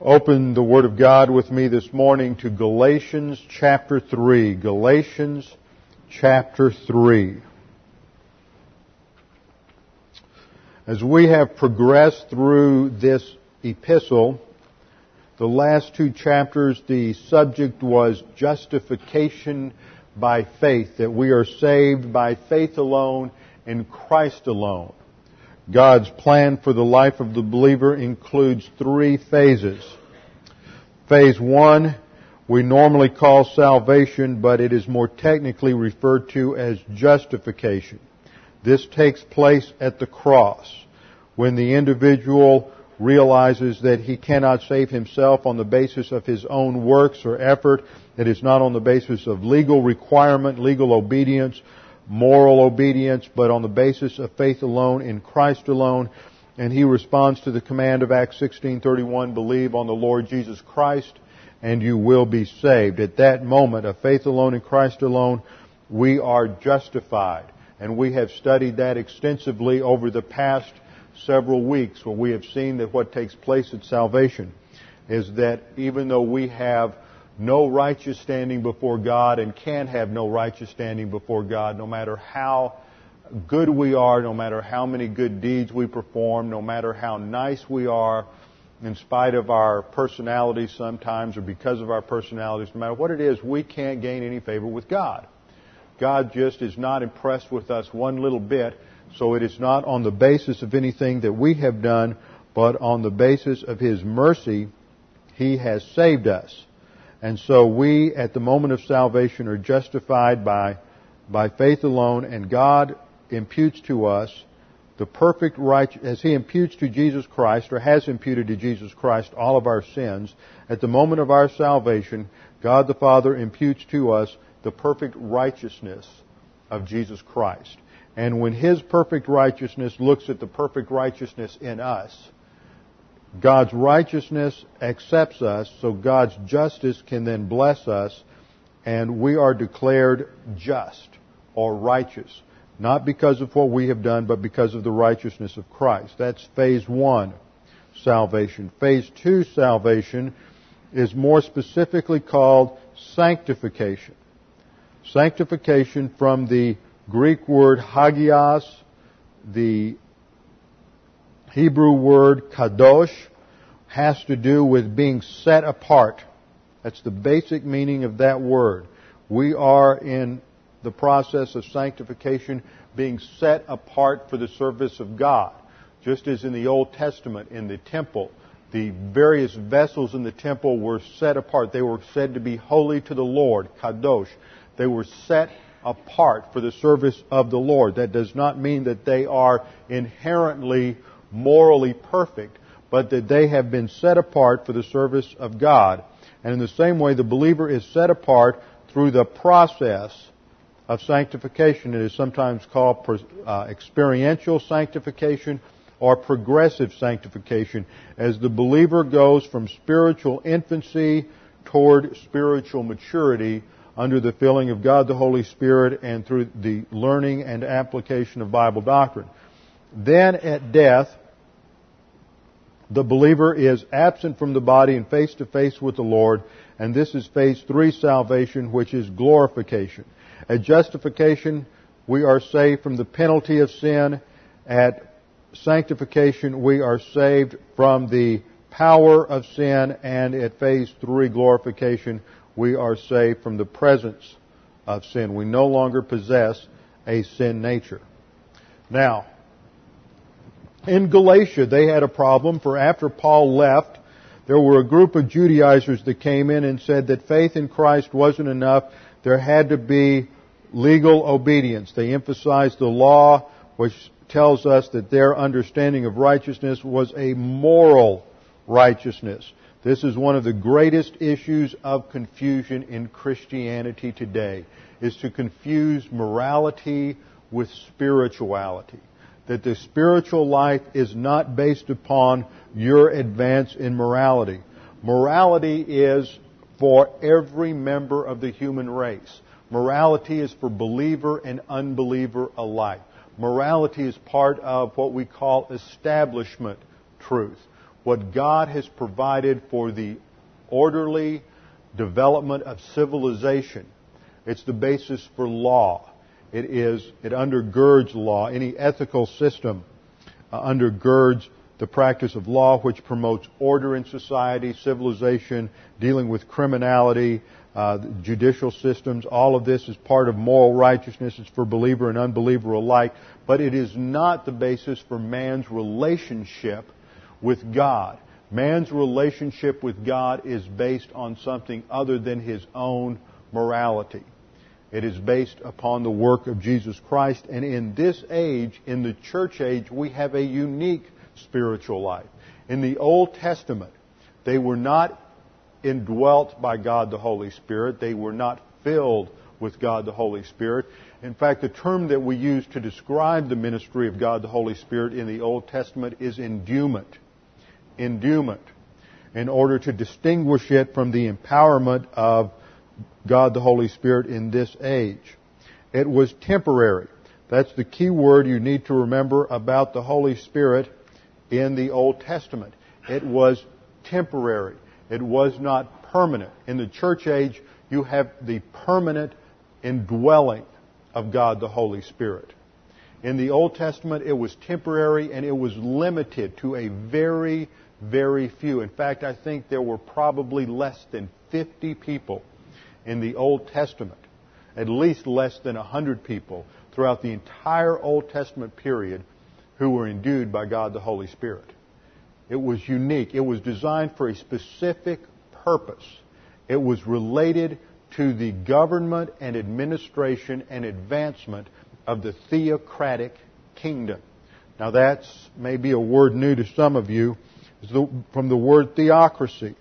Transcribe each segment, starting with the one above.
Open the Word of God with me this morning to Galatians chapter 3. Galatians chapter 3. As we have progressed through this epistle, the last two chapters, the subject was justification by faith, that we are saved by faith alone in Christ alone. God's plan for the life of the believer includes three phases. Phase one, we normally call salvation, but it is more technically referred to as justification. This takes place at the cross when the individual realizes that he cannot save himself on the basis of his own works or effort. It is not on the basis of legal requirement, legal obedience, moral obedience, but on the basis of faith alone in Christ alone. And he responds to the command of Acts 16:31, believe on the Lord Jesus Christ and you will be saved. At that moment of faith alone in Christ alone, we are justified. And we have studied that extensively over the past several weeks where we have seen that what takes place at salvation is that even though we have no righteous standing before God and can't have no righteous standing before God, no matter how good we are, no matter how many good deeds we perform, no matter how nice we are, in spite of our personalities sometimes or because of our personalities, no matter what it is, we can't gain any favor with God. God just is not impressed with us one little bit, so it is not on the basis of anything that we have done, but on the basis of His mercy, He has saved us. And so we, at the moment of salvation, are justified by, by faith alone, and God imputes to us the perfect right, as He imputes to Jesus Christ, or has imputed to Jesus Christ all of our sins, at the moment of our salvation, God the Father imputes to us the perfect righteousness of Jesus Christ. And when His perfect righteousness looks at the perfect righteousness in us, God's righteousness accepts us, so God's justice can then bless us, and we are declared just or righteous. Not because of what we have done, but because of the righteousness of Christ. That's phase one, salvation. Phase two, salvation, is more specifically called sanctification. Sanctification from the Greek word hagios, the Hebrew word kadosh has to do with being set apart. That's the basic meaning of that word. We are in the process of sanctification being set apart for the service of God. Just as in the Old Testament, in the temple, the various vessels in the temple were set apart. They were said to be holy to the Lord, kadosh. They were set apart for the service of the Lord. That does not mean that they are inherently morally perfect, but that they have been set apart for the service of God. And in the same way, the believer is set apart through the process of sanctification. It is sometimes called uh, experiential sanctification or progressive sanctification as the believer goes from spiritual infancy toward spiritual maturity under the filling of God the Holy Spirit and through the learning and application of Bible doctrine. Then at death, the believer is absent from the body and face to face with the Lord, and this is phase three salvation, which is glorification. At justification, we are saved from the penalty of sin. At sanctification, we are saved from the power of sin. And at phase three, glorification, we are saved from the presence of sin. We no longer possess a sin nature. Now, in Galatia, they had a problem, for after Paul left, there were a group of Judaizers that came in and said that faith in Christ wasn't enough. There had to be legal obedience. They emphasized the law, which tells us that their understanding of righteousness was a moral righteousness. This is one of the greatest issues of confusion in Christianity today, is to confuse morality with spirituality. That the spiritual life is not based upon your advance in morality. Morality is for every member of the human race. Morality is for believer and unbeliever alike. Morality is part of what we call establishment truth. What God has provided for the orderly development of civilization. It's the basis for law. It is, it undergirds law. Any ethical system uh, undergirds the practice of law which promotes order in society, civilization, dealing with criminality, uh, judicial systems. All of this is part of moral righteousness. It's for believer and unbeliever alike. But it is not the basis for man's relationship with God. Man's relationship with God is based on something other than his own morality. It is based upon the work of Jesus Christ. And in this age, in the church age, we have a unique spiritual life. In the Old Testament, they were not indwelt by God the Holy Spirit. They were not filled with God the Holy Spirit. In fact, the term that we use to describe the ministry of God the Holy Spirit in the Old Testament is endowment. Endowment. In order to distinguish it from the empowerment of God the Holy Spirit in this age. It was temporary. That's the key word you need to remember about the Holy Spirit in the Old Testament. It was temporary. It was not permanent. In the church age, you have the permanent indwelling of God the Holy Spirit. In the Old Testament, it was temporary and it was limited to a very, very few. In fact, I think there were probably less than 50 people in the Old Testament, at least less than 100 people throughout the entire Old Testament period who were endued by God the Holy Spirit. It was unique. It was designed for a specific purpose. It was related to the government and administration and advancement of the theocratic kingdom. Now that's maybe a word new to some of you. From the word theocracy.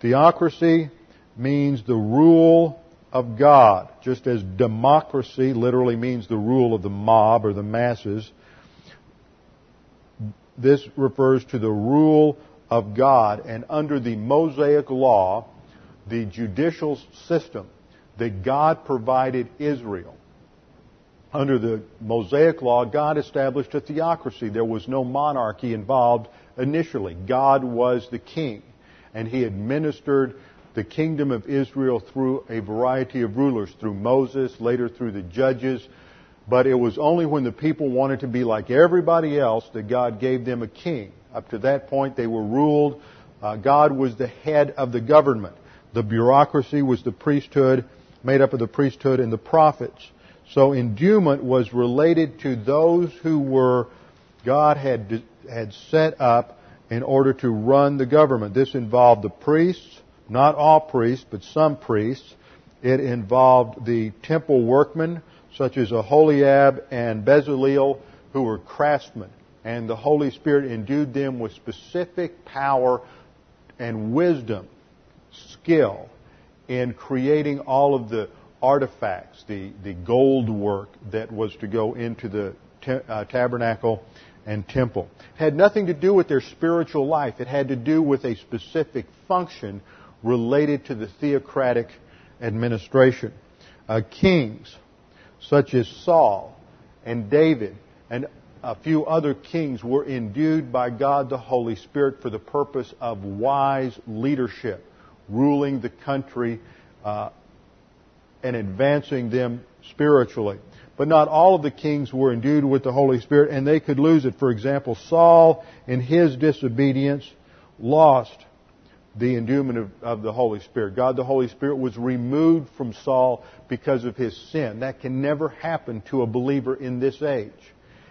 Theocracy means the rule of God, just as democracy literally means the rule of the mob or the masses this refers to the rule of God. And under the Mosaic law, the judicial system that God provided Israel, under the Mosaic law, God established a theocracy. There was no monarchy involved initially. God was the king, and he administered the kingdom of Israel through a variety of rulers, through Moses, later through the judges, but it was only when the people wanted to be like everybody else that God gave them a king. Up to that point, they were ruled. Uh, God was the head of the government. The bureaucracy was the priesthood, made up of the priesthood and the prophets. So endowment was related to those who were God had had set up in order to run the government. This involved the priests, not all priests, but some priests. It involved the temple workmen, such as Aholiab and Bezalel, who were craftsmen. And the Holy Spirit endued them with specific power and wisdom, skill in creating all of the artifacts, the, the gold work that was to go into the te- uh, tabernacle and temple. It had nothing to do with their spiritual life. It had to do with a specific function related to the theocratic administration. Uh, kings such as Saul and David and a few other kings were endued by God the Holy Spirit for the purpose of wise leadership, ruling the country uh, and advancing them spiritually. But not all of the kings were endued with the Holy Spirit, and they could lose it. For example, Saul, in his disobedience, lost the endowment of, of, the Holy Spirit. God the Holy Spirit was removed from Saul because of his sin. That can never happen to a believer in this age.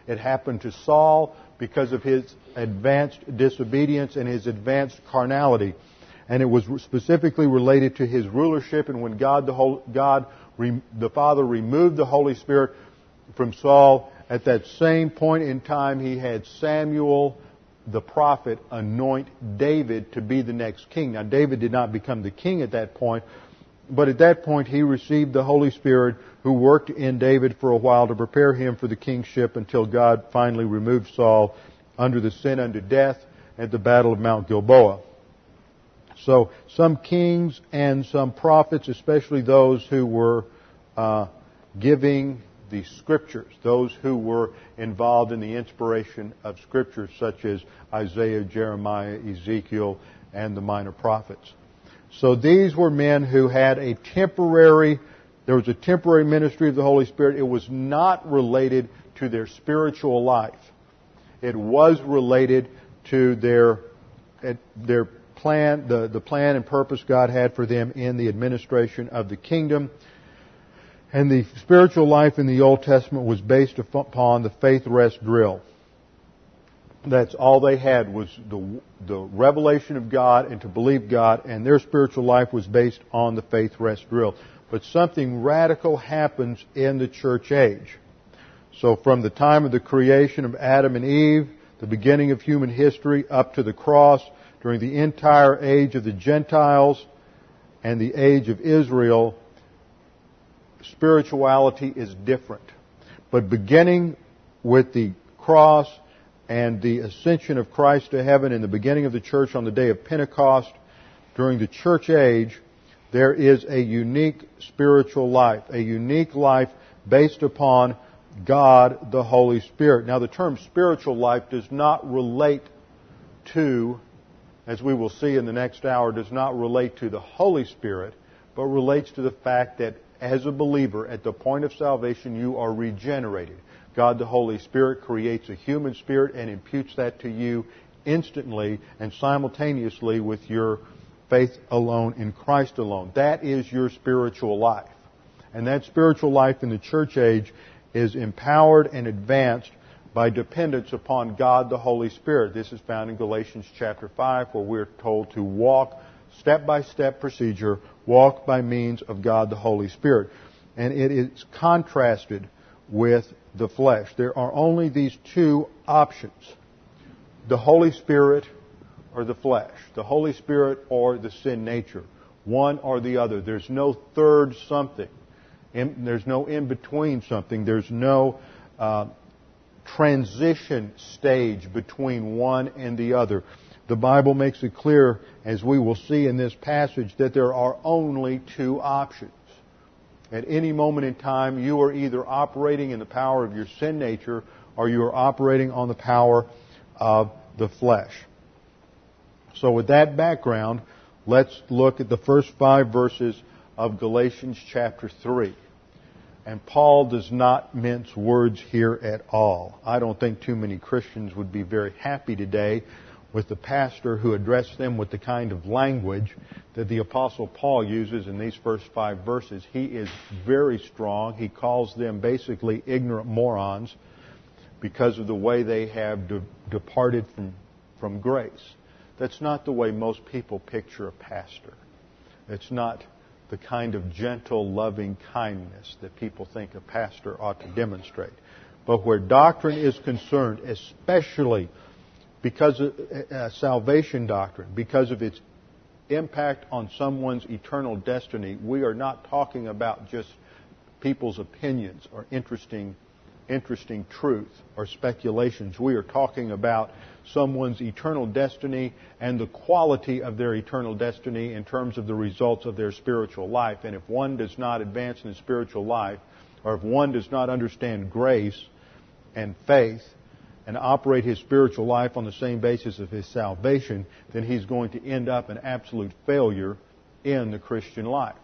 It happened to Saul because of his advanced disobedience and his advanced carnality. And it was specifically related to his rulership and when God the, Holy, God, the Father removed the Holy Spirit from Saul, at that same point in time he had Samuel the prophet anoint David to be the next king. Now, David did not become the king at that point, but at that point he received the Holy Spirit who worked in David for a while to prepare him for the kingship until God finally removed Saul under the sin unto death at the Battle of Mount Gilboa. So some kings and some prophets, especially those who were uh, giving the scriptures, those who were involved in the inspiration of scriptures such as Isaiah, Jeremiah, Ezekiel, and the minor prophets. So these were men who had a temporary, there was a temporary ministry of the Holy Spirit. It was not related to their spiritual life. It was related to their, their plan, the, the plan and purpose God had for them in the administration of the kingdom. And the spiritual life in the Old Testament was based upon the faith rest drill. That's all they had was the, the revelation of God and to believe God, and their spiritual life was based on the faith rest drill. But something radical happens in the church age. So from the time of the creation of Adam and Eve, the beginning of human history, up to the cross, during the entire age of the Gentiles and the age of Israel, spirituality is different. But beginning with the cross and the ascension of Christ to heaven in the beginning of the church on the day of Pentecost, during the church age, there is a unique spiritual life, a unique life based upon God the Holy Spirit. Now the term spiritual life does not relate to, as we will see in the next hour, does not relate to the Holy Spirit, but relates to the fact that as a believer, at the point of salvation, you are regenerated. God the Holy Spirit creates a human spirit and imputes that to you instantly and simultaneously with your faith alone in Christ alone. That is your spiritual life. And that spiritual life in the church age is empowered and advanced by dependence upon God the Holy Spirit. This is found in Galatians chapter 5 where we're told to walk step by step procedure, walk by means of God the Holy Spirit. And it is contrasted with the flesh. There are only these two options. The Holy Spirit or the flesh. The Holy Spirit or the sin nature. One or the other. There's no third something. In, there's no in between something. There's no uh, transition stage between one and the other. The Bible makes it clear, as we will see in this passage, that there are only two options. At any moment in time, you are either operating in the power of your sin nature or you are operating on the power of the flesh. So with that background, let's look at the first five verses of Galatians chapter 3. And Paul does not mince words here at all. I don't think too many Christians would be very happy today with the pastor who addressed them with the kind of language that the apostle Paul uses in these first five verses. He is very strong. He calls them basically ignorant morons because of the way they have de- departed from, from grace. That's not the way most people picture a pastor. It's not the kind of gentle, loving kindness that people think a pastor ought to demonstrate. But where doctrine is concerned, especially because of uh, salvation doctrine, because of its impact on someone's eternal destiny, we are not talking about just people's opinions or interesting, interesting truth or speculations. We are talking about someone's eternal destiny and the quality of their eternal destiny in terms of the results of their spiritual life. And if one does not advance in his spiritual life, or if one does not understand grace and faith and operate his spiritual life on the same basis of his salvation, then he's going to end up an absolute failure in the Christian life.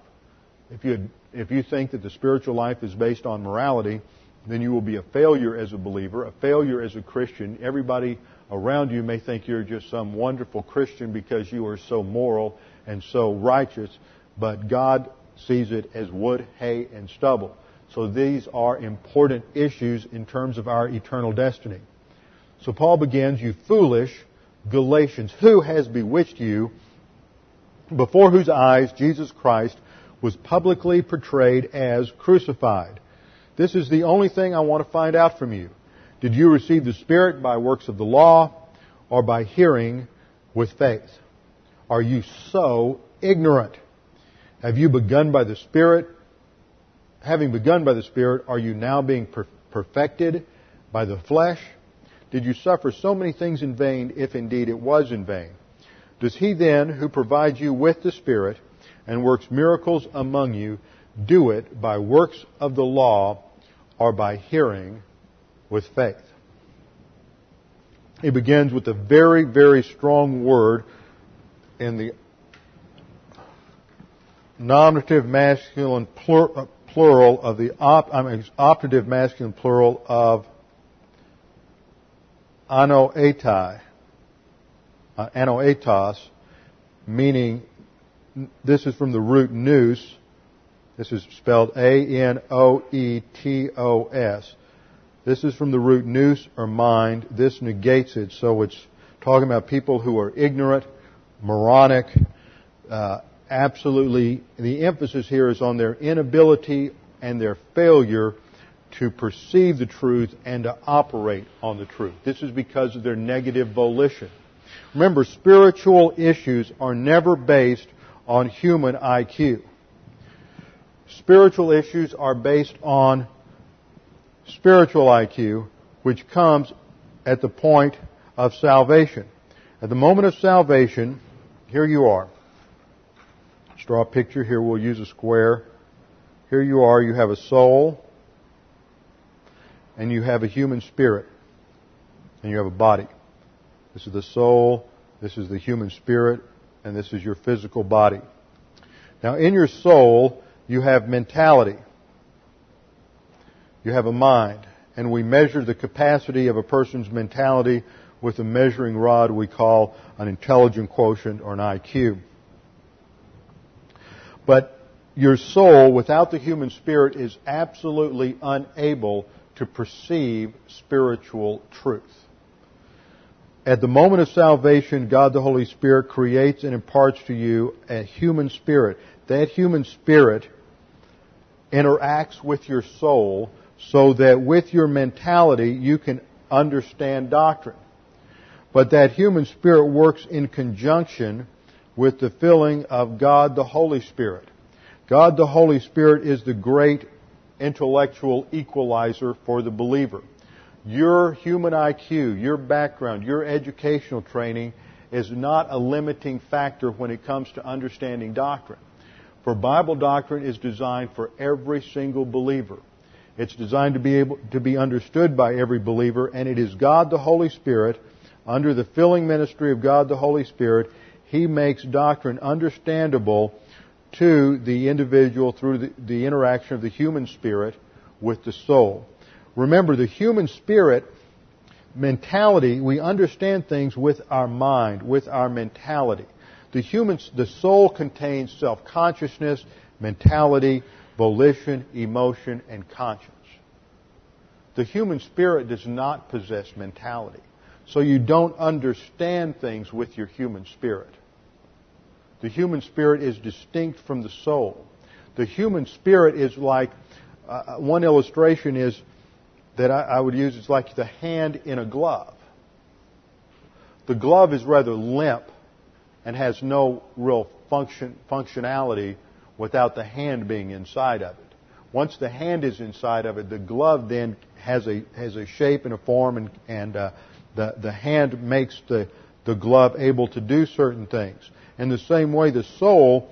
If you, if you think that the spiritual life is based on morality, then you will be a failure as a believer, a failure as a Christian. Everybody around you may think you're just some wonderful Christian because you are so moral and so righteous, but God sees it as wood, hay, and stubble. So these are important issues in terms of our eternal destiny. So Paul begins, You foolish Galatians, who has bewitched you, before whose eyes Jesus Christ was publicly portrayed as crucified? This is the only thing I want to find out from you. Did you receive the Spirit by works of the law or by hearing with faith? Are you so ignorant? Have you begun by the Spirit? Having begun by the Spirit, are you now being perfected by the flesh? Did you suffer so many things in vain, if indeed it was in vain? Does he then, who provides you with the Spirit and works miracles among you, do it by works of the law or by hearing with faith? He begins with a very, very strong word in the nominative masculine plural of the op, I mean, optative masculine plural of anoetai, uh, anoetos, meaning this is from the root nous. This is spelled A-N-O-E-T-O-S. This is from the root nous or mind. This negates it, so it's talking about people who are ignorant, moronic, uh, absolutely, the emphasis here is on their inability and their failure to perceive the truth and to operate on the truth. This is because of their negative volition. Remember, spiritual issues are never based on human IQ. Spiritual issues are based on spiritual IQ, which comes at the point of salvation. At the moment of salvation, here you are. Let's draw a picture. Here we'll use a square. Here you are. You have a soul. And you have a human spirit. And you have a body. This is the soul. This is the human spirit. And this is your physical body. Now in your soul, you have mentality. You have a mind. And we measure the capacity of a person's mentality with a measuring rod we call an intelligence quotient or an IQ. But your soul, without the human spirit, is absolutely unable to perceive spiritual truth. At the moment of salvation, God the Holy Spirit creates and imparts to you a human spirit. That human spirit interacts with your soul so that with your mentality you can understand doctrine. But that human spirit works in conjunction with the filling of God the Holy Spirit. God the Holy Spirit is the great intellectual equalizer for the believer. Your human IQ, your background, your educational training is not a limiting factor when it comes to understanding doctrine. For Bible doctrine is designed for every single believer. It's designed to be able to be understood by every believer, and it is God the Holy Spirit under the filling ministry of God the Holy Spirit, He makes doctrine understandable to the individual through the, the interaction of the human spirit with the soul. Remember, the human spirit mentality, we understand things with our mind, with our mentality. The human, the soul contains self-consciousness, mentality, volition, emotion, and conscience. The human spirit does not possess mentality. So you don't understand things with your human spirit. The human spirit is distinct from the soul. The human spirit is like, uh, one illustration is that I, I would use is like the hand in a glove. The glove is rather limp and has no real function, functionality without the hand being inside of it. Once the hand is inside of it, the glove then has a has a shape and a form and, and uh, the, the hand makes the, the glove able to do certain things. In the same way, the soul,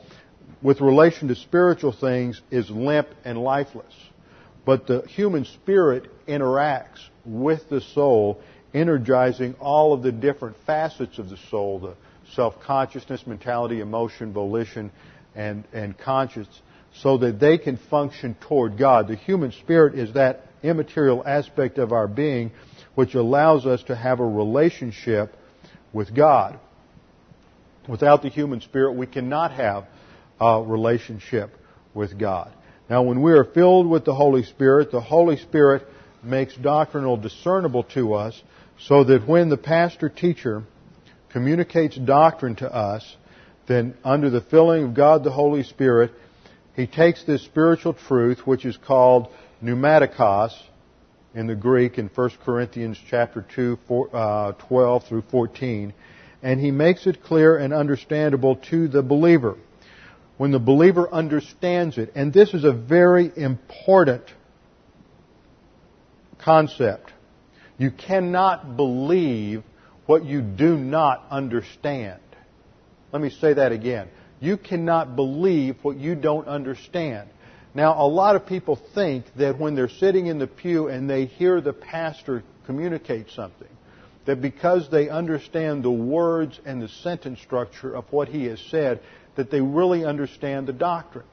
with relation to spiritual things, is limp and lifeless. But the human spirit interacts with the soul, energizing all of the different facets of the soul, the self-consciousness, mentality, emotion, volition, and, and conscience, so that they can function toward God. The human spirit is that immaterial aspect of our being which allows us to have a relationship with God. Without the human spirit, we cannot have a relationship with God. Now, when we are filled with the Holy Spirit, the Holy Spirit makes doctrinal discernible to us so that when the pastor teacher communicates doctrine to us, then under the filling of God the Holy Spirit, he takes this spiritual truth, which is called pneumatikos, in the Greek in 1 Corinthians chapter 2, four, uh, 12 through 14, and he makes it clear and understandable to the believer. When the believer understands it, and this is a very important concept. You cannot believe what you do not understand. Let me say that again. You cannot believe what you don't understand. Now, a lot of people think that when they're sitting in the pew and they hear the pastor communicate something, that because they understand the words and the sentence structure of what he has said, that they really understand the doctrine.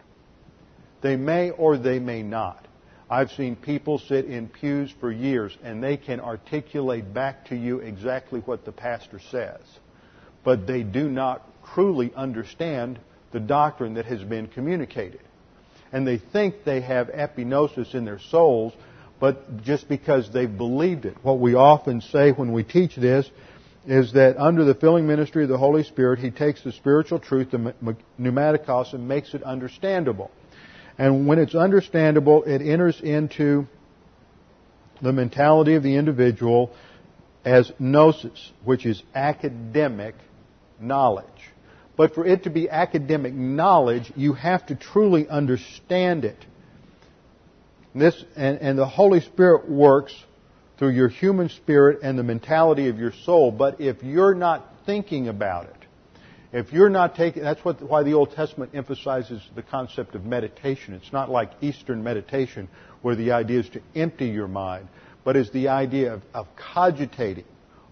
They may or they may not. I've seen people sit in pews for years and they can articulate back to you exactly what the pastor says. But they do not truly understand the doctrine that has been communicated. And they think they have epignosis in their souls, but just because they've believed it. What we often say when we teach this is that under the filling ministry of the Holy Spirit, He takes the spiritual truth, the pneumaticos, and makes it understandable. And when it's understandable, it enters into the mentality of the individual as gnosis, which is academic knowledge. But for it to be academic knowledge, you have to truly understand it. This, and, and the Holy Spirit works through your human spirit and the mentality of your soul. But if you're not thinking about it, if you're not taking, that's what, why the Old Testament emphasizes the concept of meditation. It's not like Eastern meditation where the idea is to empty your mind, but is the idea of, of cogitating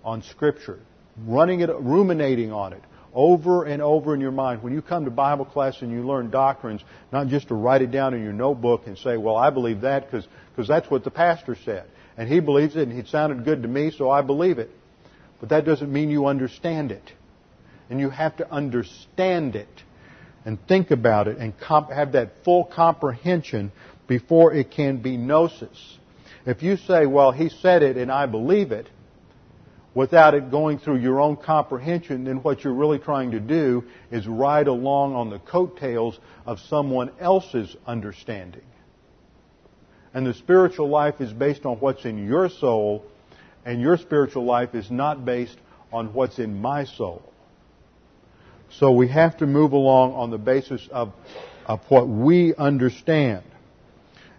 on Scripture, running it, ruminating on it, over and over in your mind. When you come to Bible class and you learn doctrines, not just to write it down in your notebook and say, well, I believe that because that's what the pastor said. And he believes it and it sounded good to me, so I believe it. But that doesn't mean you understand it. And you have to understand it and think about it and comp- have that full comprehension before it can be gnosis. If you say, well, he said it and I believe it, without it going through your own comprehension, then what you're really trying to do is ride along on the coattails of someone else's understanding. And the spiritual life is based on what's in your soul, and your spiritual life is not based on what's in my soul. So we have to move along on the basis of, of what we understand.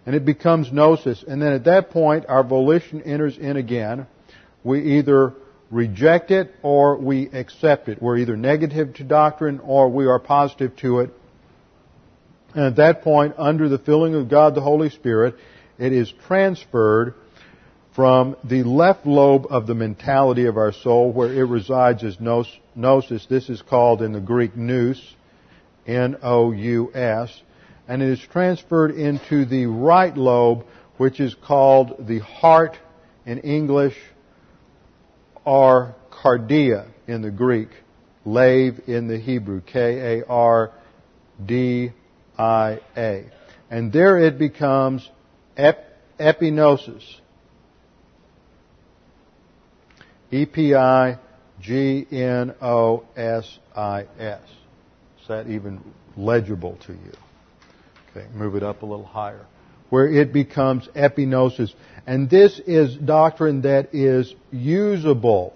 And it becomes gnosis. And then at that point, our volition enters in again. We either reject it or we accept it. We're either negative to doctrine or we are positive to it. And at that point, under the filling of God the Holy Spirit, it is transferred from the left lobe of the mentality of our soul, where it resides as gnosis. This is called in the Greek nous, N-O-U-S, and it is transferred into the right lobe, which is called the heart in English, or cardia in the Greek, lave in the Hebrew, K-A-R-D-I-A. And there it becomes ep- epignosis. E-P-I-G-N-O-S-I-S. Is that even legible to you? Okay, move it up a little higher. Where it becomes epignosis. And this is doctrine that is usable.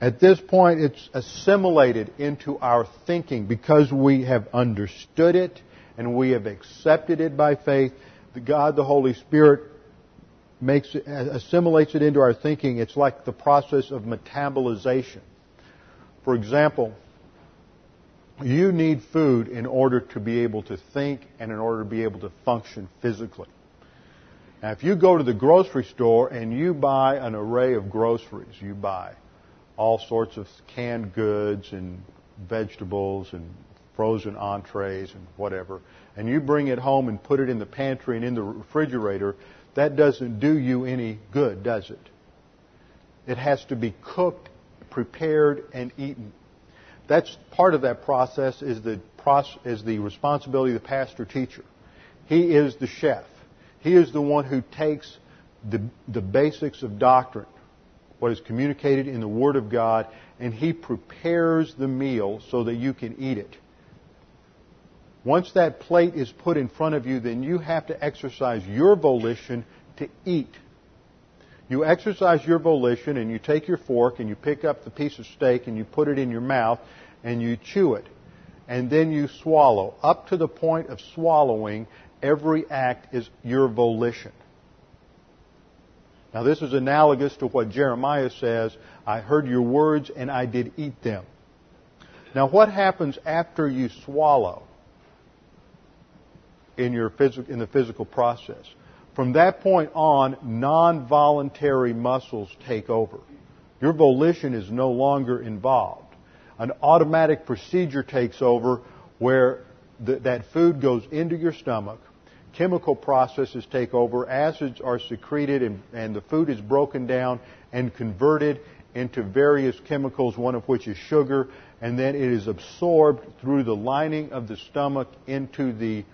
At this point, it's assimilated into our thinking because we have understood it and we have accepted it by faith. The God, the Holy Spirit, makes it, assimilates it into our thinking. It's like the process of metabolization. For example, you need food in order to be able to think and in order to be able to function physically. Now, if you go to the grocery store and you buy an array of groceries, you buy all sorts of canned goods and vegetables and frozen entrees and whatever, and you bring it home and put it in the pantry and in the refrigerator, that doesn't do you any good, does it? It has to be cooked, prepared, and eaten. That's part of that process is the, is the responsibility of the pastor teacher. He is the chef. He is the one who takes the, the basics of doctrine, what is communicated in the Word of God, and he prepares the meal so that you can eat it. Once that plate is put in front of you, then you have to exercise your volition to eat. You exercise your volition and you take your fork and you pick up the piece of steak and you put it in your mouth and you chew it. And then you swallow. Up to the point of swallowing, every act is your volition. Now this is analogous to what Jeremiah says, I heard your words and I did eat them. Now what happens after you swallow in, your phys- in the physical process? From that point on, non-voluntary muscles take over. Your volition is no longer involved. An automatic procedure takes over where the, that food goes into your stomach, chemical processes take over, acids are secreted, and, and, the food is broken down and converted into various chemicals, one of which is sugar, and then it is absorbed through the lining of the stomach into the,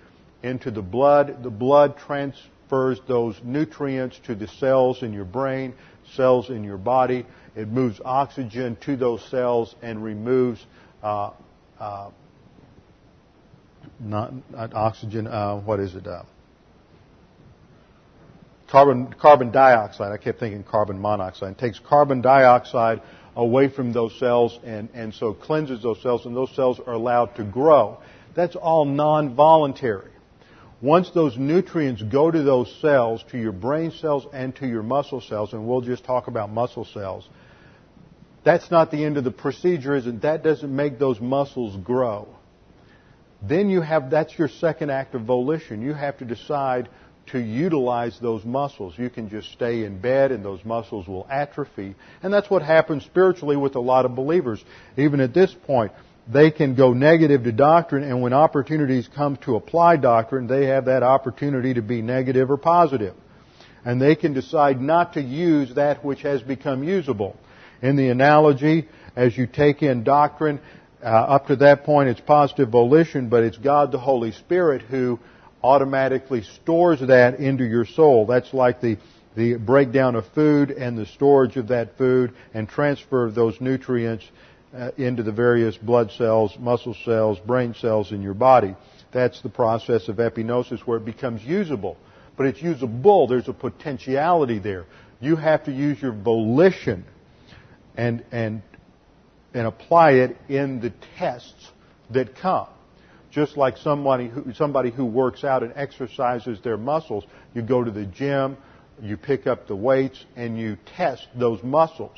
into the blood. The blood transfers those nutrients to the cells in your brain, cells in your body. It moves oxygen to those cells and removes uh, uh, not, not, oxygen. Uh, what is it? Uh, carbon carbon dioxide. I kept thinking carbon monoxide. It takes carbon dioxide away from those cells and, and so cleanses those cells, and those cells are allowed to grow. That's all non-voluntary. Once those nutrients go to those cells, to your brain cells and to your muscle cells, and we'll just talk about muscle cells, that's not the end of the procedure, is it? That doesn't make those muscles grow. Then you have, that's your second act of volition. You have to decide to utilize those muscles. You can just stay in bed and those muscles will atrophy. And that's what happens spiritually with a lot of believers. Even at this point, they can go negative to doctrine and when opportunities come to apply doctrine, they have that opportunity to be negative or positive. And they can decide not to use that which has become usable. In the analogy, as you take in doctrine, uh, up to that point it's positive volition, but it's God the Holy Spirit who automatically stores that into your soul. That's like the, the breakdown of food and the storage of that food and transfer of those nutrients Uh, into the various blood cells, muscle cells, brain cells in your body. That's the process of epignosis where it becomes usable. But it's usable. There's a potentiality there. You have to use your volition and, and, and apply it in the tests that come. Just like somebody who, somebody who works out and exercises their muscles, you go to the gym, you pick up the weights, and you test those muscles.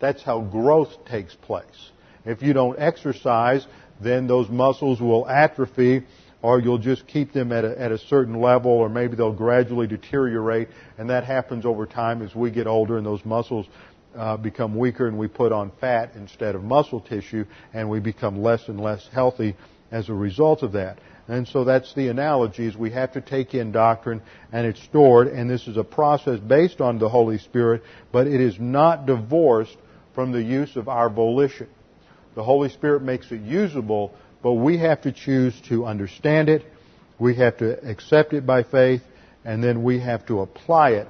That's how growth takes place. If you don't exercise, then those muscles will atrophy or you'll just keep them at a, at a certain level or maybe they'll gradually deteriorate and that happens over time as we get older and those muscles uh, become weaker and we put on fat instead of muscle tissue and we become less and less healthy as a result of that. And so that's the analogy is we have to take in doctrine and it's stored and this is a process based on the Holy Spirit, but it is not divorced from the use of our volition. The Holy Spirit makes it usable, but we have to choose to understand it, we have to accept it by faith, and then we have to apply it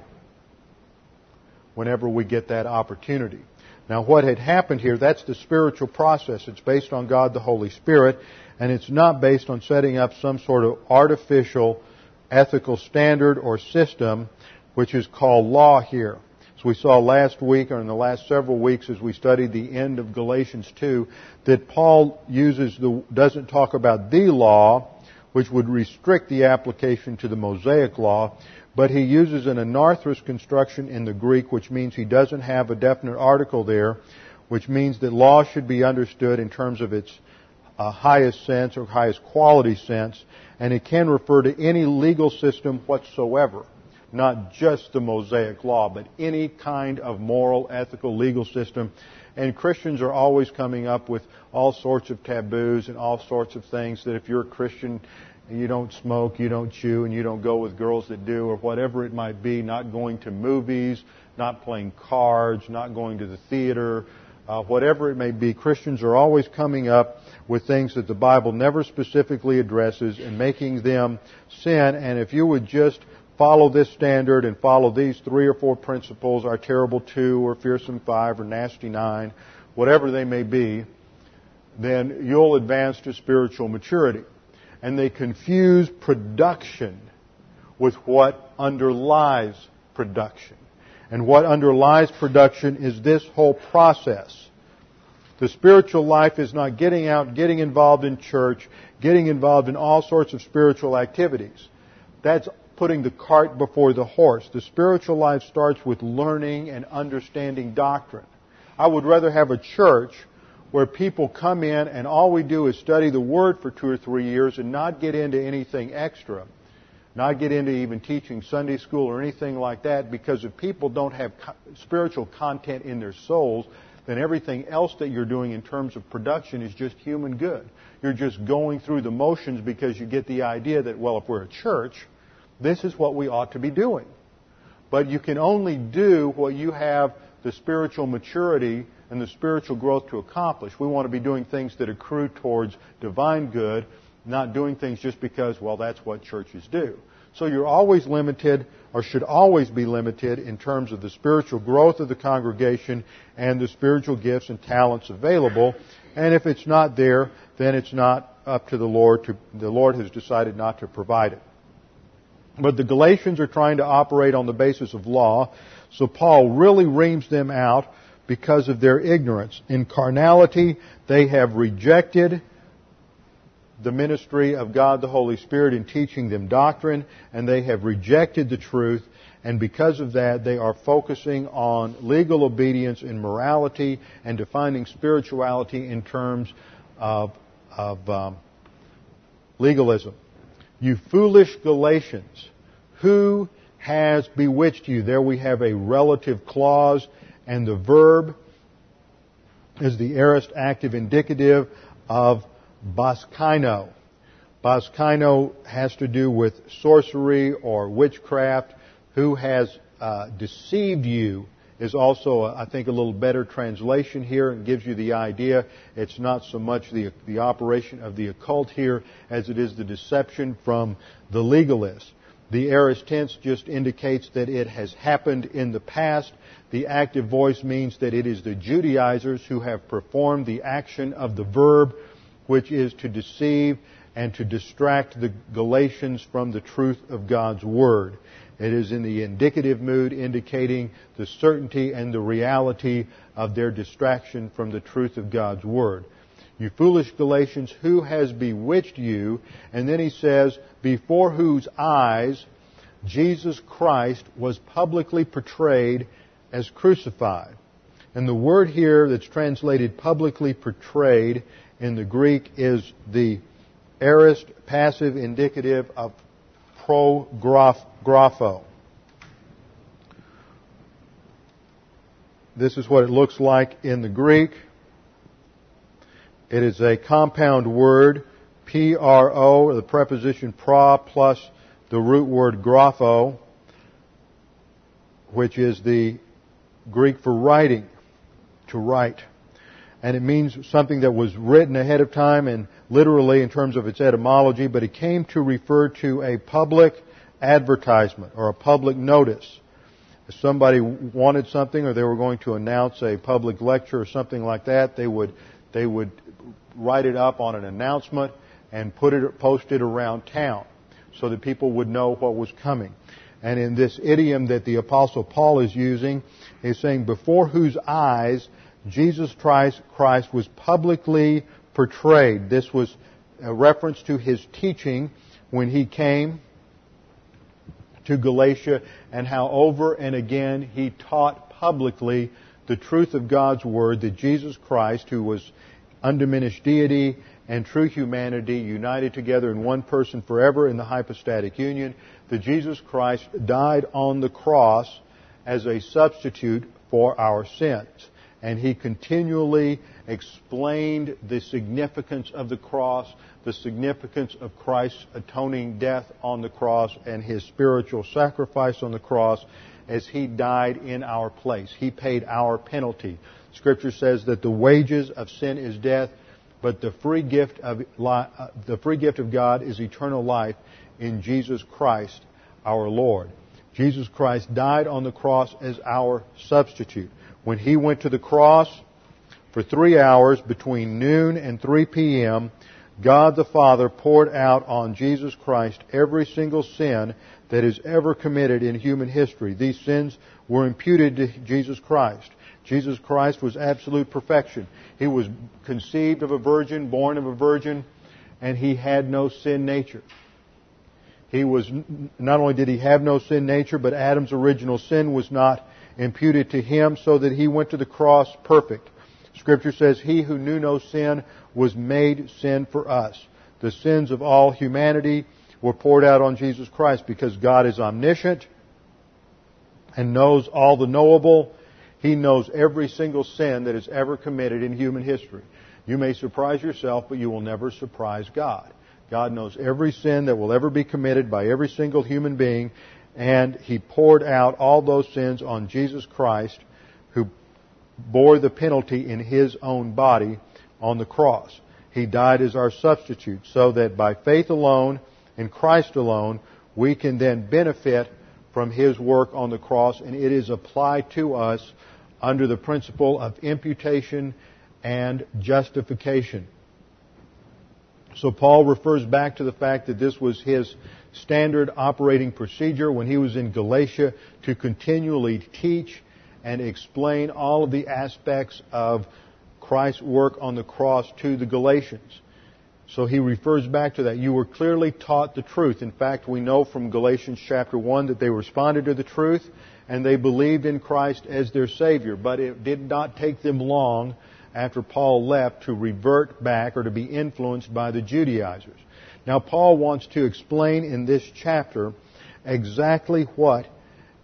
whenever we get that opportunity. Now what had happened here, that's the spiritual process. It's based on God the Holy Spirit, and it's not based on setting up some sort of artificial ethical standard or system, which is called law here. As we saw last week, or in the last several weeks as we studied the end of Galatians 2, that Paul uses the, doesn't talk about the law, which would restrict the application to the Mosaic law, but he uses an anarthrous construction in the Greek, which means he doesn't have a definite article there, which means that law should be understood in terms of its uh, highest sense or highest quality sense, and it can refer to any legal system whatsoever, not just the Mosaic law, but any kind of moral, ethical, legal system. And Christians are always coming up with all sorts of taboos and all sorts of things that if you're a Christian, you don't smoke, you don't chew, and you don't go with girls that do, or whatever it might be, not going to movies, not playing cards, not going to the theater, uh, whatever it may be, Christians are always coming up with things that the Bible never specifically addresses and making them sin. And if you would just follow this standard and follow these three or four principles, our terrible two or fearsome five or nasty nine, whatever they may be, then you'll advance to spiritual maturity and they confuse production with what underlies production. And what underlies production is this whole process. The spiritual life is not getting out, getting involved in church, getting involved in all sorts of spiritual activities. That's putting the cart before the horse. The spiritual life starts with learning and understanding doctrine. I would rather have a church where people come in and all we do is study the Word for two or three years and not get into anything extra. Not get into even teaching Sunday school or anything like that because if people don't have spiritual content in their souls, then everything else that you're doing in terms of production is just human good. You're just going through the motions because you get the idea that, well, if we're a church, this is what we ought to be doing. But you can only do what you have the spiritual maturity and the spiritual growth to accomplish. We want to be doing things that accrue towards divine good, not doing things just because, well, that's what churches do. So you're always limited, or should always be limited, in terms of the spiritual growth of the congregation and the spiritual gifts and talents available. And if it's not there, then it's not up to the Lord to, the Lord has decided not to provide it. But the Galatians are trying to operate on the basis of law, so Paul really reams them out because of their ignorance. In carnality, they have rejected the ministry of God the Holy Spirit in teaching them doctrine, and they have rejected the truth, and because of that, they are focusing on legal obedience and morality and defining spirituality in terms of, of um, legalism. You foolish Galatians, who has bewitched you? There we have a relative clause, and the verb is the aorist active indicative of baskaino. Baskaino has to do with sorcery or witchcraft. Who has uh, deceived you is also, uh, I think, a little better translation here and gives you the idea. It's not so much the, the operation of the occult here as it is the deception from the legalist. The aorist tense just indicates that it has happened in the past. The active voice means that it is the Judaizers who have performed the action of the verb, which is to deceive and to distract the Galatians from the truth of God's Word. It is in the indicative mood indicating the certainty and the reality of their distraction from the truth of God's Word. You foolish Galatians, who has bewitched you? And then he says, before whose eyes Jesus Christ was publicly portrayed as crucified. And the word here that's translated publicly portrayed in the Greek is the aorist passive indicative of prographo. This is what it looks like in the Greek. It is a compound word, P-R-O, the preposition pro plus the root word grapho, which is the Greek for writing, to write. And it means something that was written ahead of time and literally in terms of its etymology, but it came to refer to a public advertisement or a public notice. If somebody wanted something or they were going to announce a public lecture or something like that, they would, they would write it up on an announcement and put it, post it around town so that people would know what was coming. And in this idiom that the apostle Paul is using, he's saying, before whose eyes Jesus Christ, Christ was publicly portrayed. This was a reference to his teaching when he came to Galatia and how over and again he taught publicly the truth of God's Word that Jesus Christ, who was undiminished deity and true humanity united together in one person forever in the hypostatic union, that Jesus Christ died on the cross as a substitute for our sins. And he continually explained the significance of the cross, the significance of Christ's atoning death on the cross, and his spiritual sacrifice on the cross as he died in our place. He paid our penalty. Scripture says that the wages of sin is death, but the free gift of uh, the free gift of God is eternal life in Jesus Christ our Lord. Jesus Christ died on the cross as our substitute. When he went to the cross for three hours between noon and 3 p.m., God the Father poured out on Jesus Christ every single sin that is ever committed in human history. These sins were imputed to Jesus Christ. Jesus Christ was absolute perfection. He was conceived of a virgin, born of a virgin, and he had no sin nature. He was, not only did he have no sin nature, but Adam's original sin was not imputed to him so that he went to the cross perfect. Scripture says, He who knew no sin was made sin for us. The sins of all humanity were poured out on Jesus Christ because God is omniscient and knows all the knowable. He knows every single sin that is ever committed in human history. You may surprise yourself, but you will never surprise God. God knows every sin that will ever be committed by every single human being, and He poured out all those sins on Jesus Christ, who bore the penalty in His own body on the cross. He died as our substitute, so that by faith alone, in Christ alone, we can then benefit from His work on the cross, and it is applied to us under the principle of imputation and justification. So Paul refers back to the fact that this was his standard operating procedure when he was in Galatia to continually teach and explain all of the aspects of Christ's work on the cross to the Galatians. So he refers back to that. You were clearly taught the truth. In fact, we know from Galatians chapter 1 that they responded to the truth and they believed in Christ as their Savior. But it did not take them long after Paul left to revert back or to be influenced by the Judaizers. Now, Paul wants to explain in this chapter exactly what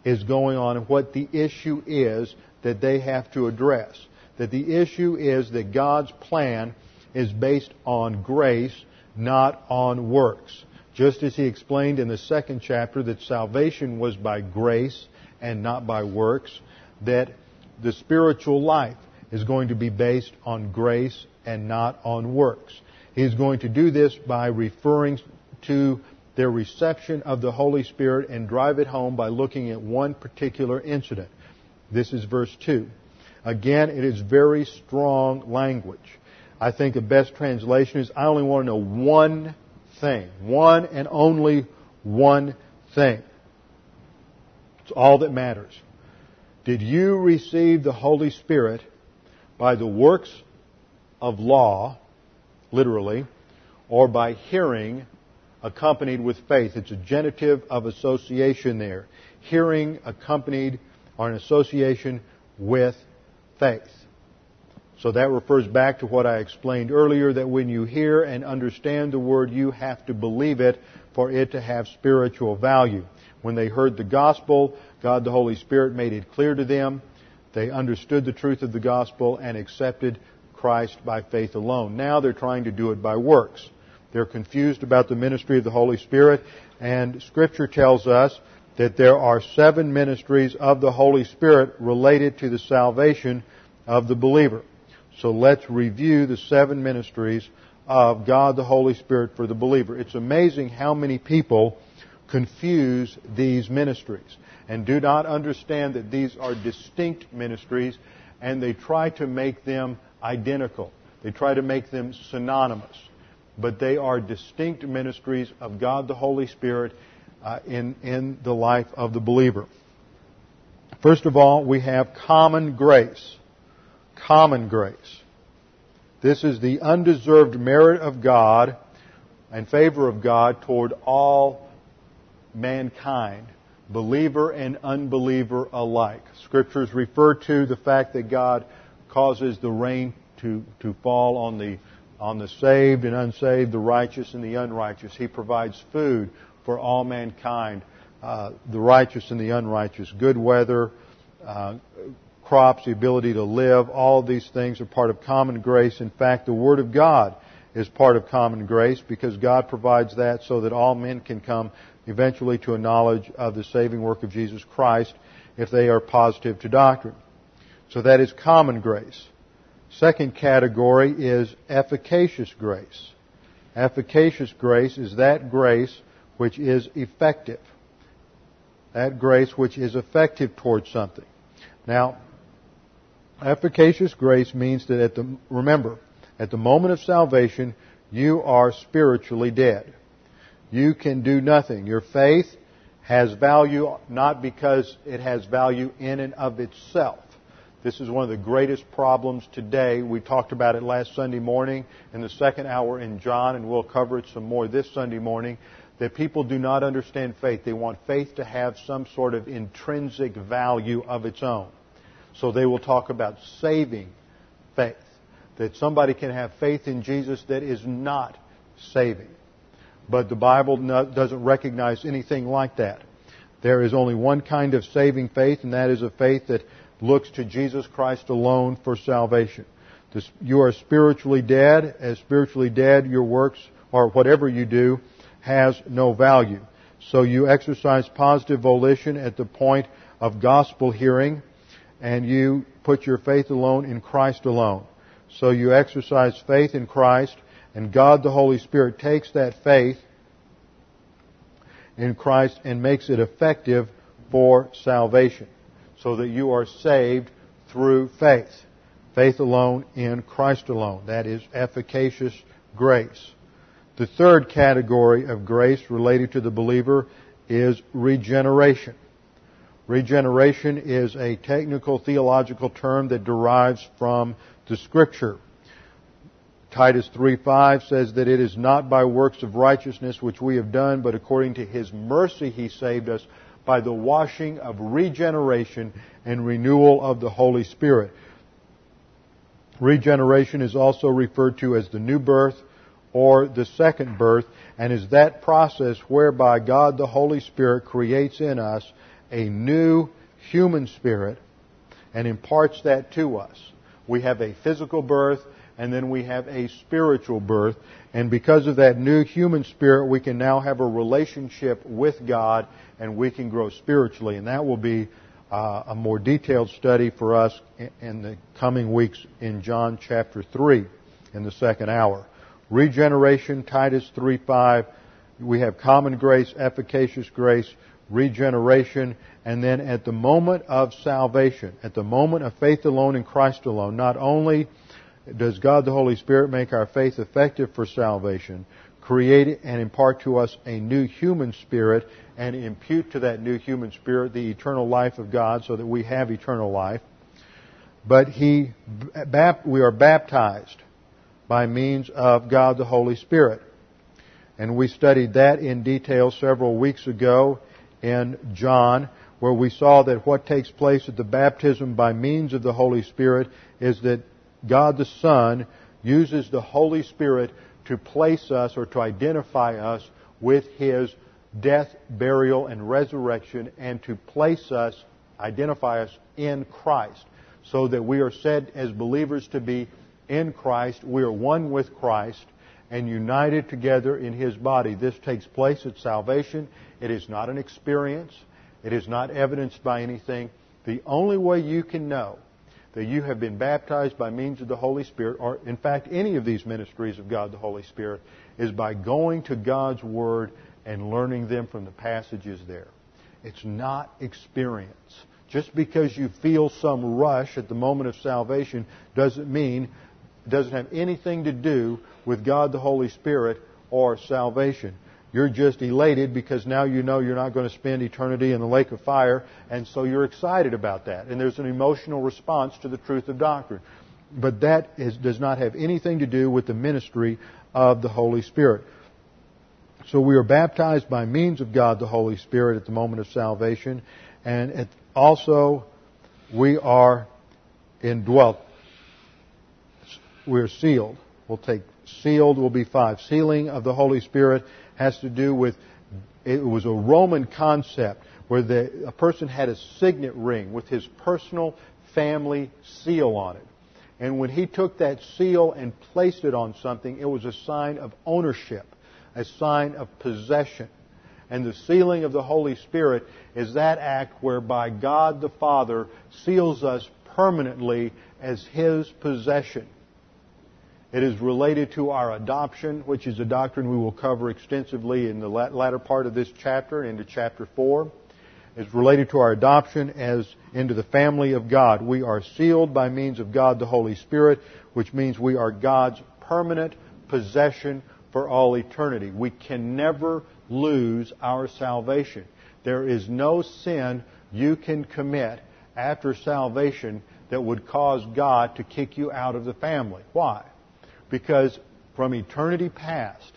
is going on and what the issue is that they have to address. That the issue is that God's plan is based on grace, not on works. Just as he explained in the second chapter that salvation was by grace and not by works, that the spiritual life is going to be based on grace and not on works. He is going to do this by referring to their reception of the Holy Spirit and drive it home by looking at one particular incident. This is verse 2. Again, it is very strong language. I think the best translation is I only want to know one thing. One and only one thing. It's all that matters. Did you receive the Holy Spirit by the works of law, literally, or by hearing accompanied with faith. It's a genitive of association there. Hearing accompanied or an association with faith. So that refers back to what I explained earlier that when you hear and understand the word, you have to believe it for it to have spiritual value. When they heard the gospel, God the Holy Spirit made it clear to them they understood the truth of the gospel and accepted Christ by faith alone. Now they're trying to do it by works. They're confused about the ministry of the Holy Spirit, and Scripture tells us that there are seven ministries of the Holy Spirit related to the salvation of the believer. So let's review the seven ministries of God the Holy Spirit for the believer. It's amazing how many people confuse these ministries and do not understand that these are distinct ministries and they try to make them identical. They try to make them synonymous. But they are distinct ministries of God the Holy Spirit uh, in, in the life of the believer. First of all, we have common grace. Common grace. This is the undeserved merit of God and favor of God toward all mankind believer and unbeliever alike. Scriptures refer to the fact that God causes the rain to, to fall on the, on the saved and unsaved, the righteous and the unrighteous. He provides food for all mankind, uh, the righteous and the unrighteous, good weather, uh, crops, the ability to live, all of these things are part of common grace. In fact, the Word of God is part of common grace because God provides that so that all men can come eventually to a knowledge of the saving work of Jesus Christ if they are positive to doctrine. So that is common grace. Second category is efficacious grace. Efficacious grace is that grace which is effective. That grace which is effective towards something. Now, efficacious grace means that at the, remember, at the moment of salvation, you are spiritually dead. You can do nothing. Your faith has value not because it has value in and of itself. This is one of the greatest problems today. We talked about it last Sunday morning in the second hour in John, and we'll cover it some more this Sunday morning. That people do not understand faith. They want faith to have some sort of intrinsic value of its own. So they will talk about saving faith. That somebody can have faith in Jesus that is not saving. But the Bible doesn't recognize anything like that. There is only one kind of saving faith, and that is a faith that looks to Jesus Christ alone for salvation. You are spiritually dead. As spiritually dead, your works or whatever you do has no value. So you exercise positive volition at the point of gospel hearing, and you put your faith alone in Christ alone. So you exercise faith in Christ, and God the Holy Spirit takes that faith in Christ and makes it effective for salvation. So that you are saved through faith. Faith alone in Christ alone. That is efficacious grace. The third category of grace related to the believer is regeneration. Regeneration is a technical theological term that derives from the scripture. Titus 3:5 says that it is not by works of righteousness which we have done, but according to his mercy he saved us by the washing of regeneration and renewal of the Holy Spirit. Regeneration is also referred to as the new birth or the second birth, and is that process whereby God the Holy Spirit creates in us a new human spirit and imparts that to us. We have a physical birth and then we have a spiritual birth. And because of that new human spirit, we can now have a relationship with God and we can grow spiritually. And that will be uh, a more detailed study for us in the coming weeks in John chapter 3 in the second hour. Regeneration, Titus 3.5. We have common grace, efficacious grace, regeneration, and then at the moment of salvation, at the moment of faith alone in Christ alone, not only does God the Holy Spirit make our faith effective for salvation, create and impart to us a new human spirit, and impute to that new human spirit the eternal life of God so that we have eternal life. But he, we are baptized by means of God the Holy Spirit. And we studied that in detail several weeks ago in John, where we saw that what takes place at the baptism by means of the Holy Spirit is that God the Son uses the Holy Spirit to place us or to identify us with His death, burial, and resurrection and to place us, identify us in Christ. So that we are said as believers to be in Christ. We are one with Christ and united together in His body. This takes place at salvation. It is not an experience. It is not evidenced by anything. The only way you can know that you have been baptized by means of the Holy Spirit, or in fact any of these ministries of God the Holy Spirit, is by going to God's Word and learning them from the passages there. It's not experience. Just because you feel some rush at the moment of salvation doesn't mean, doesn't have anything to do with God the Holy Spirit or salvation. You're just elated because now you know you're not going to spend eternity in the lake of fire, and so you're excited about that. And there's an emotional response to the truth of doctrine. But that is, does not have anything to do with the ministry of the Holy Spirit. So we are baptized by means of God the Holy Spirit at the moment of salvation, and also we are indwelt. We're sealed. We'll take sealed will be five. Sealing of the Holy Spirit has to do with, it was a Roman concept where the, a person had a signet ring with his personal family seal on it. And when he took that seal and placed it on something, it was a sign of ownership, a sign of possession. And the sealing of the Holy Spirit is that act whereby God the Father seals us permanently as His possession. It is related to our adoption, which is a doctrine we will cover extensively in the latter part of this chapter into chapter 4. It's related to our adoption as into the family of God. We are sealed by means of God the Holy Spirit, which means we are God's permanent possession for all eternity. We can never lose our salvation. There is no sin you can commit after salvation that would cause God to kick you out of the family. Why? Because from eternity past,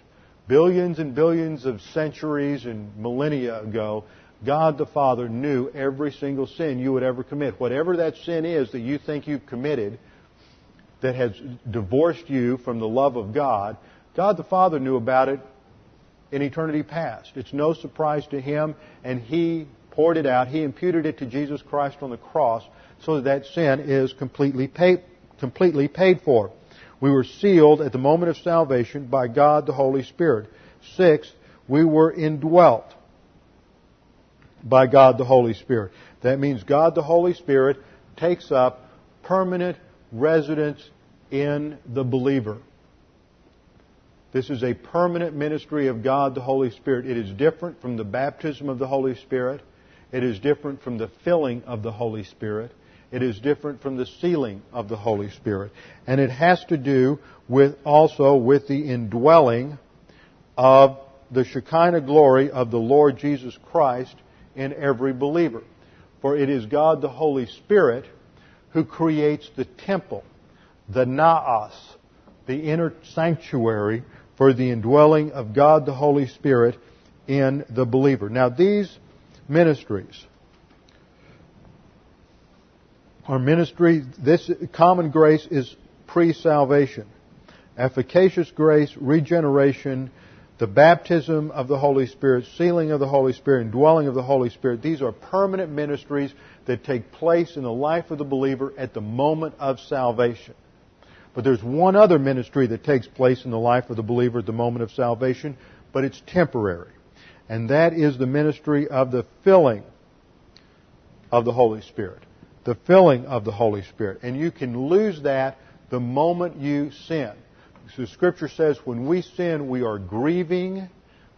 billions and billions of centuries and millennia ago, God the Father knew every single sin you would ever commit. Whatever that sin is that you think you've committed that has divorced you from the love of God, God the Father knew about it in eternity past. It's no surprise to Him, and He poured it out. He imputed it to Jesus Christ on the cross so that that sin is completely paid, completely paid for. We were sealed at the moment of salvation by God the Holy Spirit. Sixth, we were indwelt by God the Holy Spirit. That means God the Holy Spirit takes up permanent residence in the believer. This is a permanent ministry of God the Holy Spirit. It is different from the baptism of the Holy Spirit. It is different from the filling of the Holy Spirit. It is different from the sealing of the Holy Spirit. And it has to do with also with the indwelling of the Shekinah glory of the Lord Jesus Christ in every believer. For it is God the Holy Spirit who creates the temple, the naos, the inner sanctuary for the indwelling of God the Holy Spirit in the believer. Now these ministries are ministry, this common grace is pre-salvation. Efficacious grace, regeneration, the baptism of the Holy Spirit, sealing of the Holy Spirit, and dwelling of the Holy Spirit, these are permanent ministries that take place in the life of the believer at the moment of salvation. But there's one other ministry that takes place in the life of the believer at the moment of salvation, but it's temporary. And that is the ministry of the filling of the Holy Spirit. The filling of the Holy Spirit. And you can lose that the moment you sin. So Scripture says when we sin, we are grieving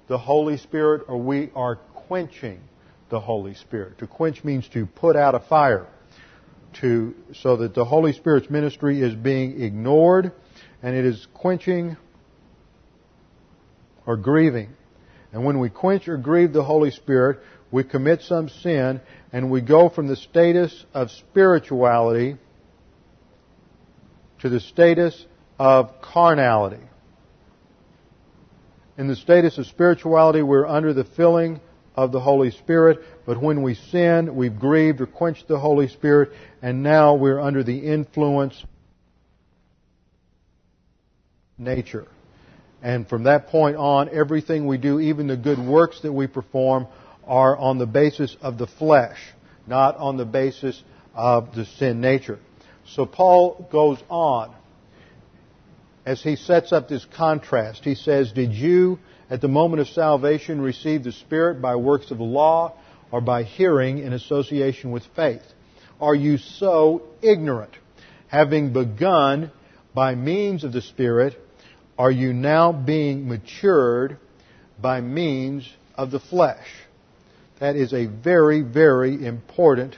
the Holy Spirit or we are quenching the Holy Spirit. To quench means to put out a fire. To, so that the Holy Spirit's ministry is being ignored and it is quenching or grieving. And when we quench or grieve the Holy Spirit, we commit some sin and we go from the status of spirituality to the status of carnality. In the status of spirituality, we're under the filling of the Holy Spirit, but when we sin, we've grieved or quenched the Holy Spirit, and now we're under the influence of nature. And from that point on, everything we do, even the good works that we perform, are on the basis of the flesh, not on the basis of the sin nature. So Paul goes on as he sets up this contrast. He says, Did you, at the moment of salvation, receive the Spirit by works of the law or by hearing in association with faith? Are you so ignorant? Having begun by means of the Spirit, are you now being matured by means of the flesh? That is a very, very important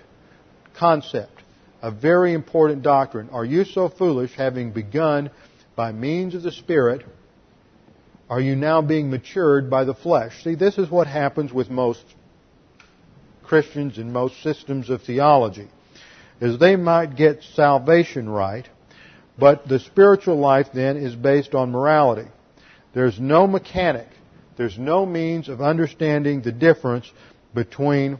concept, a very important doctrine. Are you so foolish, having begun by means of the Spirit, are you now being matured by the flesh? See, this is what happens with most Christians in most systems of theology. Is they might get salvation right, but the spiritual life then is based on morality. There's no mechanic. There's no means of understanding the difference between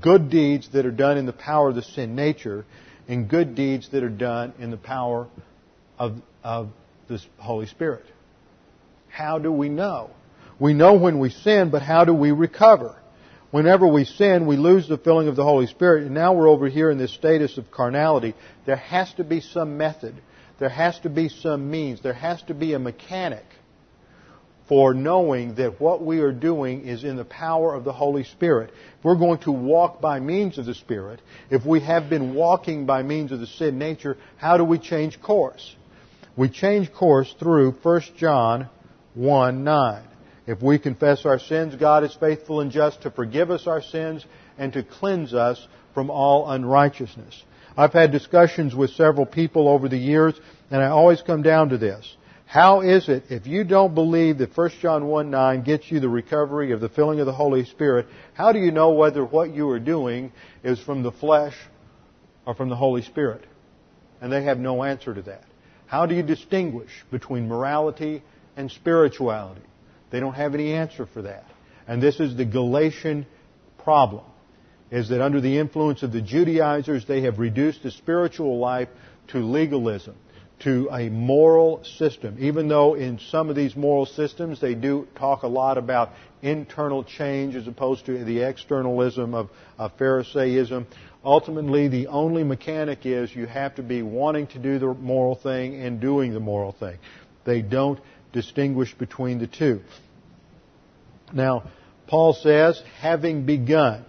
good deeds that are done in the power of the sin nature and good deeds that are done in the power of, of the Holy Spirit. How do we know? We know when we sin, but how do we recover? Whenever we sin, we lose the filling of the Holy Spirit, and now we're over here in this status of carnality. There has to be some method. There has to be some means. There has to be a mechanic for knowing that what we are doing is in the power of the Holy Spirit. If we're going to walk by means of the Spirit, if we have been walking by means of the sin nature, how do we change course? We change course through 1 John 1 9. If we confess our sins, God is faithful and just to forgive us our sins and to cleanse us from all unrighteousness. I've had discussions with several people over the years, and I always come down to this. How is it, if you don't believe that 1 John 1 9 gets you the recovery of the filling of the Holy Spirit, how do you know whether what you are doing is from the flesh or from the Holy Spirit? And they have no answer to that. How do you distinguish between morality and spirituality? They don't have any answer for that. And this is the Galatian problem, is that under the influence of the Judaizers, they have reduced the spiritual life to legalism, to a moral system. Even though in some of these moral systems they do talk a lot about internal change as opposed to the externalism of, of Pharisaism, ultimately the only mechanic is you have to be wanting to do the moral thing and doing the moral thing. They don't distinguish between the two. Now, Paul says, having begun.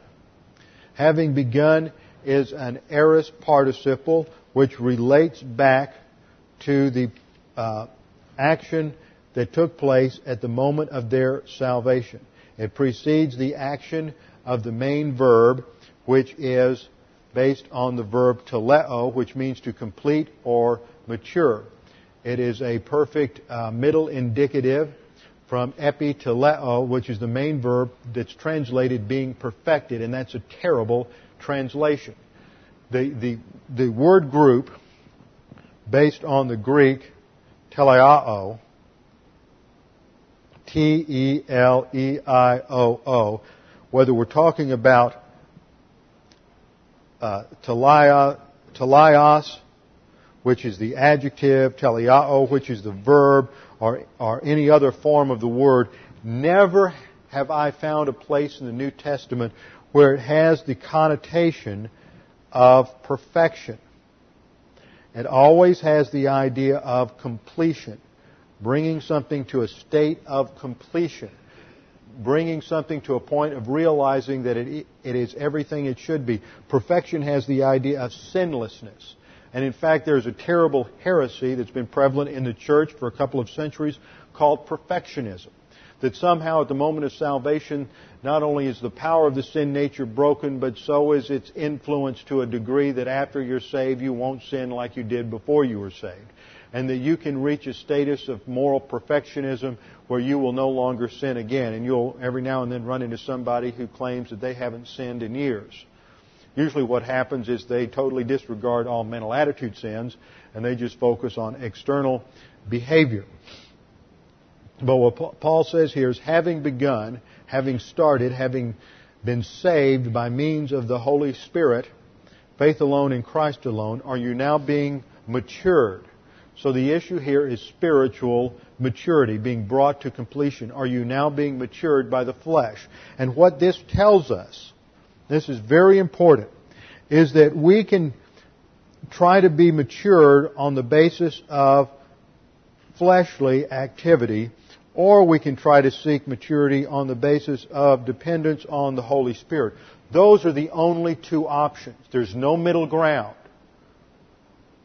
Having begun is an aorist participle which relates back to the uh, action that took place at the moment of their salvation. It precedes the action of the main verb, which is based on the verb teleo, which means to complete or mature. It is a perfect uh, middle indicative from epi teleo, which is the main verb that's translated being perfected, and that's a terrible translation. The, the, the word group, based on the Greek teleio, T-E-L-E-I-O-O, whether we're talking about uh, teleios, which is the adjective, teleao, which is the verb, or, or any other form of the word, never have I found a place in the New Testament where it has the connotation of perfection. It always has the idea of completion, bringing something to a state of completion, bringing something to a point of realizing that it, it is everything it should be. Perfection has the idea of sinlessness. And in fact, there's a terrible heresy that's been prevalent in the church for a couple of centuries called perfectionism. That somehow at the moment of salvation, not only is the power of the sin nature broken, but so is its influence to a degree that after you're saved, you won't sin like you did before you were saved. And that you can reach a status of moral perfectionism where you will no longer sin again. And you'll every now and then run into somebody who claims that they haven't sinned in years. Usually what happens is they totally disregard all mental attitude sins and they just focus on external behavior. But what Paul says here is having begun, having started, having been saved by means of the Holy Spirit, faith alone in Christ alone, are you now being matured? So the issue here is spiritual maturity, being brought to completion. Are you now being matured by the flesh? And what this tells us this is very important, is that we can try to be matured on the basis of fleshly activity, or we can try to seek maturity on the basis of dependence on the Holy Spirit. Those are the only two options. There's no middle ground.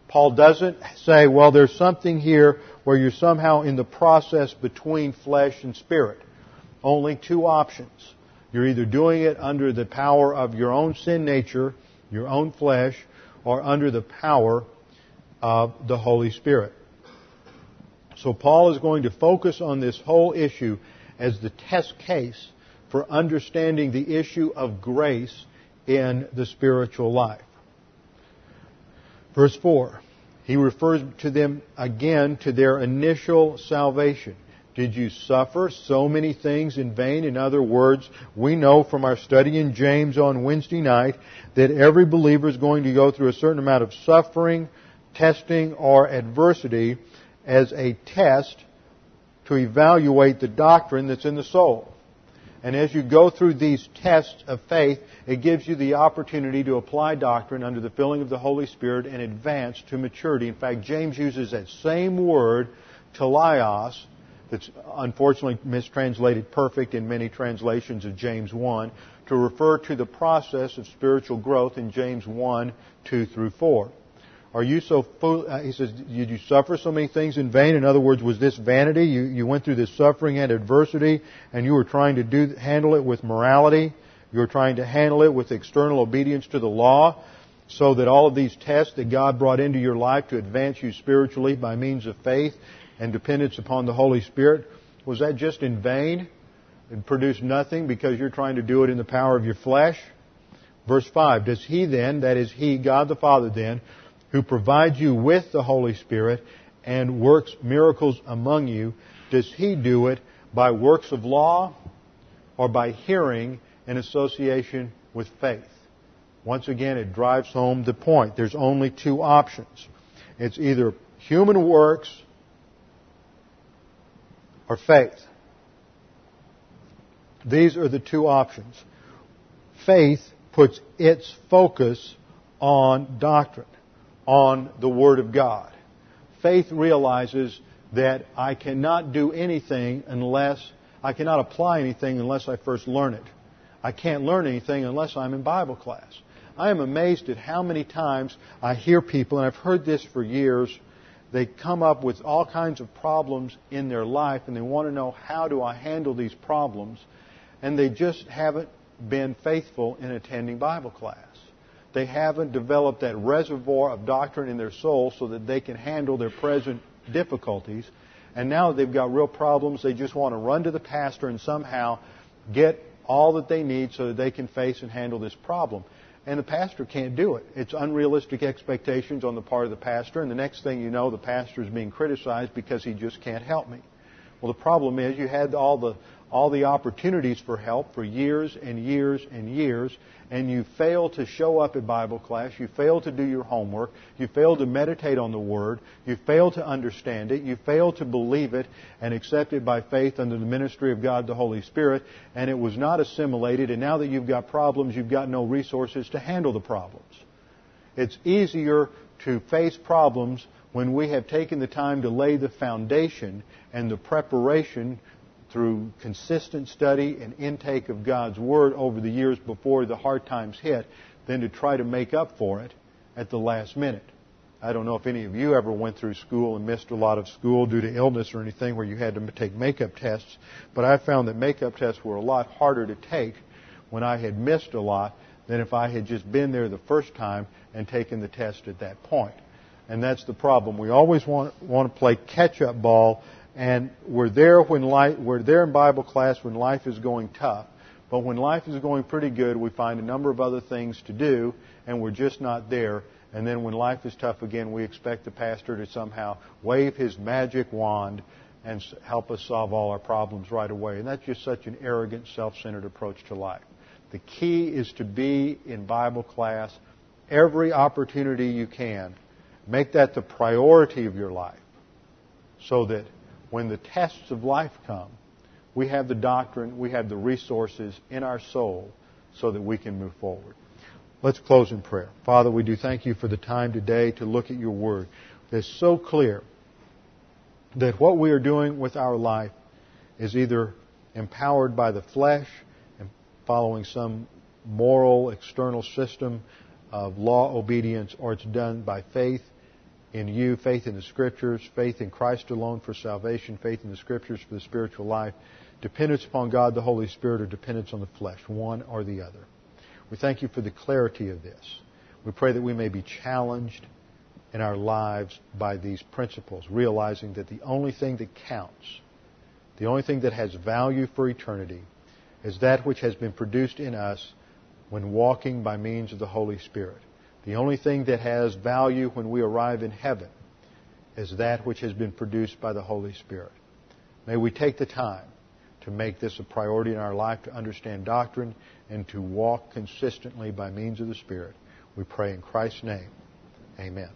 Paul doesn't say, well, there's something here where you're somehow in the process between flesh and spirit. Only two options. You're either doing it under the power of your own sin nature, your own flesh, or under the power of the Holy Spirit. So Paul is going to focus on this whole issue as the test case for understanding the issue of grace in the spiritual life. Verse 4. He refers to them again to their initial salvation. Did you suffer so many things in vain? In other words, we know from our study in James on Wednesday night that every believer is going to go through a certain amount of suffering, testing, or adversity as a test to evaluate the doctrine that's in the soul. And as you go through these tests of faith, it gives you the opportunity to apply doctrine under the filling of the Holy Spirit and advance to maturity. In fact, James uses that same word, teleios, that's unfortunately mistranslated perfect in many translations of James 1 to refer to the process of spiritual growth in James 1, 2 through 4. Are you so full, uh, he says, did you suffer so many things in vain? In other words, was this vanity? You, you went through this suffering and adversity and you were trying to do, handle it with morality. You were trying to handle it with external obedience to the law. so that all of these tests that God brought into your life to advance you spiritually by means of faith and dependence upon the Holy Spirit, was that just in vain? It produced nothing because you're trying to do it in the power of your flesh? Verse 5, does He then, that is He, God the Father then, who provides you with the Holy Spirit and works miracles among you, does He do it by works of law or by hearing in association with faith? Once again, it drives home the point. There's only two options. It's either human works or faith. These are the two options. Faith puts its focus on doctrine, on the Word of God. Faith realizes that I cannot do anything unless, I cannot apply anything unless I first learn it. I can't learn anything unless I'm in Bible class. I am amazed at how many times I hear people, and I've heard this for years, they come up with all kinds of problems in their life and they want to know how do I handle these problems, and they just haven't been faithful in attending Bible class. They haven't developed that reservoir of doctrine in their soul so that they can handle their present difficulties. And now that they've got real problems. They just want to run to the pastor and somehow get all that they need so that they can face and handle this problem. And the pastor can't do it. It's unrealistic expectations on the part of the pastor, and the next thing you know, the pastor is being criticized because he just can't help me. Well, the problem is you had all the all the opportunities for help for years and years and years, and you fail to show up at Bible class, you fail to do your homework, you fail to meditate on the Word, you fail to understand it, you fail to believe it and accept it by faith under the ministry of God the Holy Spirit, and it was not assimilated, and now that you've got problems, you've got no resources to handle the problems. It's easier to face problems when we have taken the time to lay the foundation and the preparation through consistent study and intake of God's Word over the years before the hard times hit than to try to make up for it at the last minute. I don't know if any of you ever went through school and missed a lot of school due to illness or anything where you had to take makeup tests, but I found that makeup tests were a lot harder to take when I had missed a lot than if I had just been there the first time and taken the test at that point. And that's the problem. We always want, want to play catch up ball and we're there when life, we're there in Bible class when life is going tough. But when life is going pretty good, we find a number of other things to do, and we're just not there. And then when life is tough again, we expect the pastor to somehow wave his magic wand and help us solve all our problems right away. And that's just such an arrogant, self-centered approach to life. The key is to be in Bible class every opportunity you can. Make that the priority of your life so that when the tests of life come, we have the doctrine, we have the resources in our soul so that we can move forward. Let's close in prayer. Father, we do thank you for the time today to look at your word. It's so clear that what we are doing with our life is either empowered by the flesh and following some moral external system of law obedience or it's done by faith in you, faith in the Scriptures, faith in Christ alone for salvation, faith in the Scriptures for the spiritual life, dependence upon God the Holy Spirit, or dependence on the flesh, one or the other. We thank you for the clarity of this. We pray that we may be challenged in our lives by these principles, realizing that the only thing that counts, the only thing that has value for eternity, is that which has been produced in us when walking by means of the Holy Spirit. The only thing that has value when we arrive in heaven is that which has been produced by the Holy Spirit. May we take the time to make this a priority in our life to understand doctrine and to walk consistently by means of the Spirit. We pray in Christ's name. Amen.